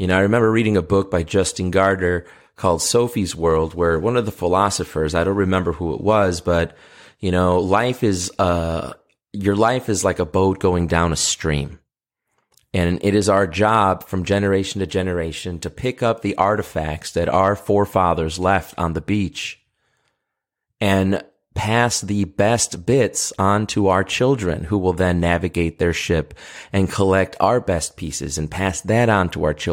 You know, I remember reading a book by Jostein Gaarder called Sophie's World, where one of the philosophers, I don't remember who it was, but you know, life is, uh, your life is like a boat going down a stream. And it is our job from generation to generation to pick up the artifacts that our forefathers left on the beach and pass the best bits on to our children who will then navigate their ship and collect our best pieces and pass that on to our children.